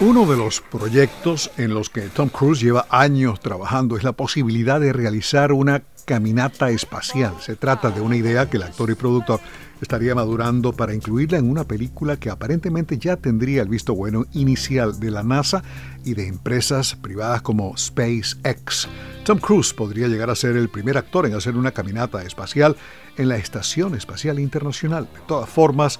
Uno de los proyectos en los que Tom Cruise lleva años trabajando es la posibilidad de realizar una caminata espacial. Se trata de una idea que el actor y productor estaría madurando para incluirla en una película que aparentemente ya tendría el visto bueno inicial de la NASA y de empresas privadas como SpaceX. Tom Cruise podría llegar a ser el primer actor en hacer una caminata espacial en la Estación Espacial Internacional. De todas formas,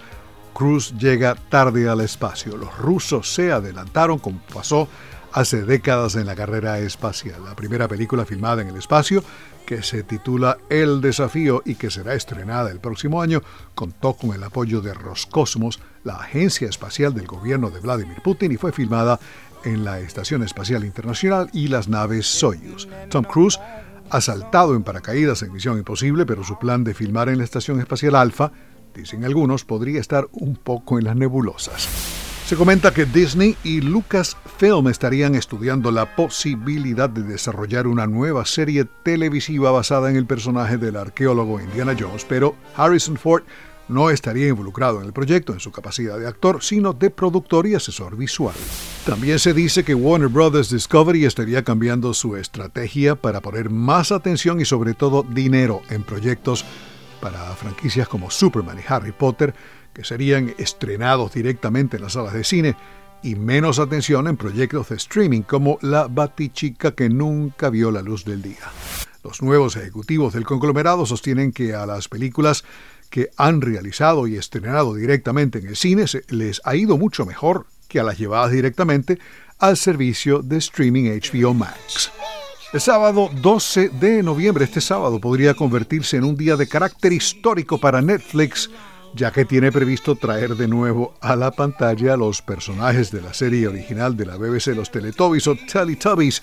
Cruz llega tarde al espacio. Los rusos se adelantaron como pasó hace décadas en la carrera espacial. La primera película filmada en el espacio, que se titula El desafío y que será estrenada el próximo año, contó con el apoyo de Roscosmos, la agencia espacial del gobierno de Vladimir Putin, y fue filmada en la Estación Espacial Internacional y las naves Soyuz. Tom Cruise ha saltado en paracaídas en Misión Imposible, pero su plan de filmar en la Estación Espacial Alpha dicen algunos, podría estar un poco en las nebulosas. Se comenta que Disney y Lucasfilm estarían estudiando la posibilidad de desarrollar una nueva serie televisiva basada en el personaje del arqueólogo Indiana Jones, pero Harrison Ford no estaría involucrado en el proyecto en su capacidad de actor, sino de productor y asesor visual. También se dice que Warner Bros. Discovery estaría cambiando su estrategia para poner más atención y sobre todo dinero en proyectos para franquicias como Superman y Harry Potter, que serían estrenados directamente en las salas de cine, y menos atención en proyectos de streaming como La Batichica que nunca vio la luz del día. Los nuevos ejecutivos del conglomerado sostienen que a las películas que han realizado y estrenado directamente en el cine les ha ido mucho mejor que a las llevadas directamente al servicio de streaming HBO Max. El sábado 12 de noviembre, este sábado, podría convertirse en un día de carácter histórico para Netflix, ya que tiene previsto traer de nuevo a la pantalla los personajes de la serie original de la BBC, los Teletubbies o Teletubbies,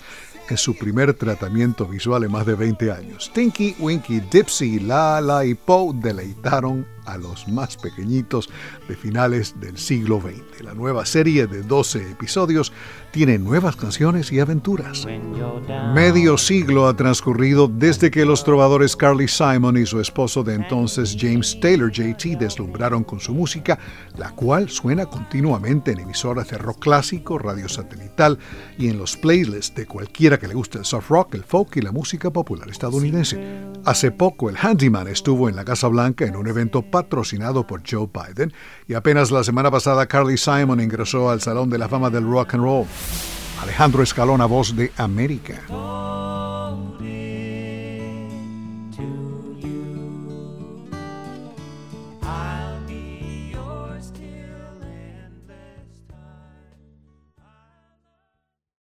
en su primer tratamiento visual en más de 20 años. Tinky, Winky, Dipsy, Lala y Poe deleitaron a los más pequeñitos de finales del siglo XX. La nueva serie de 12 episodios tiene nuevas canciones y aventuras. Medio siglo ha transcurrido desde que los trovadores Carly Simon y su esposo de entonces James Taylor JT deslumbraron con su música, la cual suena continuamente en emisoras de rock clásico, radio satelital y en los playlists de cualquiera que le guste el soft rock, el folk y la música popular estadounidense. Hace poco el Handyman estuvo en la Casa Blanca en un evento patrocinado por Joe Biden y apenas la semana pasada Carly Simon ingresó al Salón de la Fama del Rock and Roll. Alejandro Escalona, voz de América.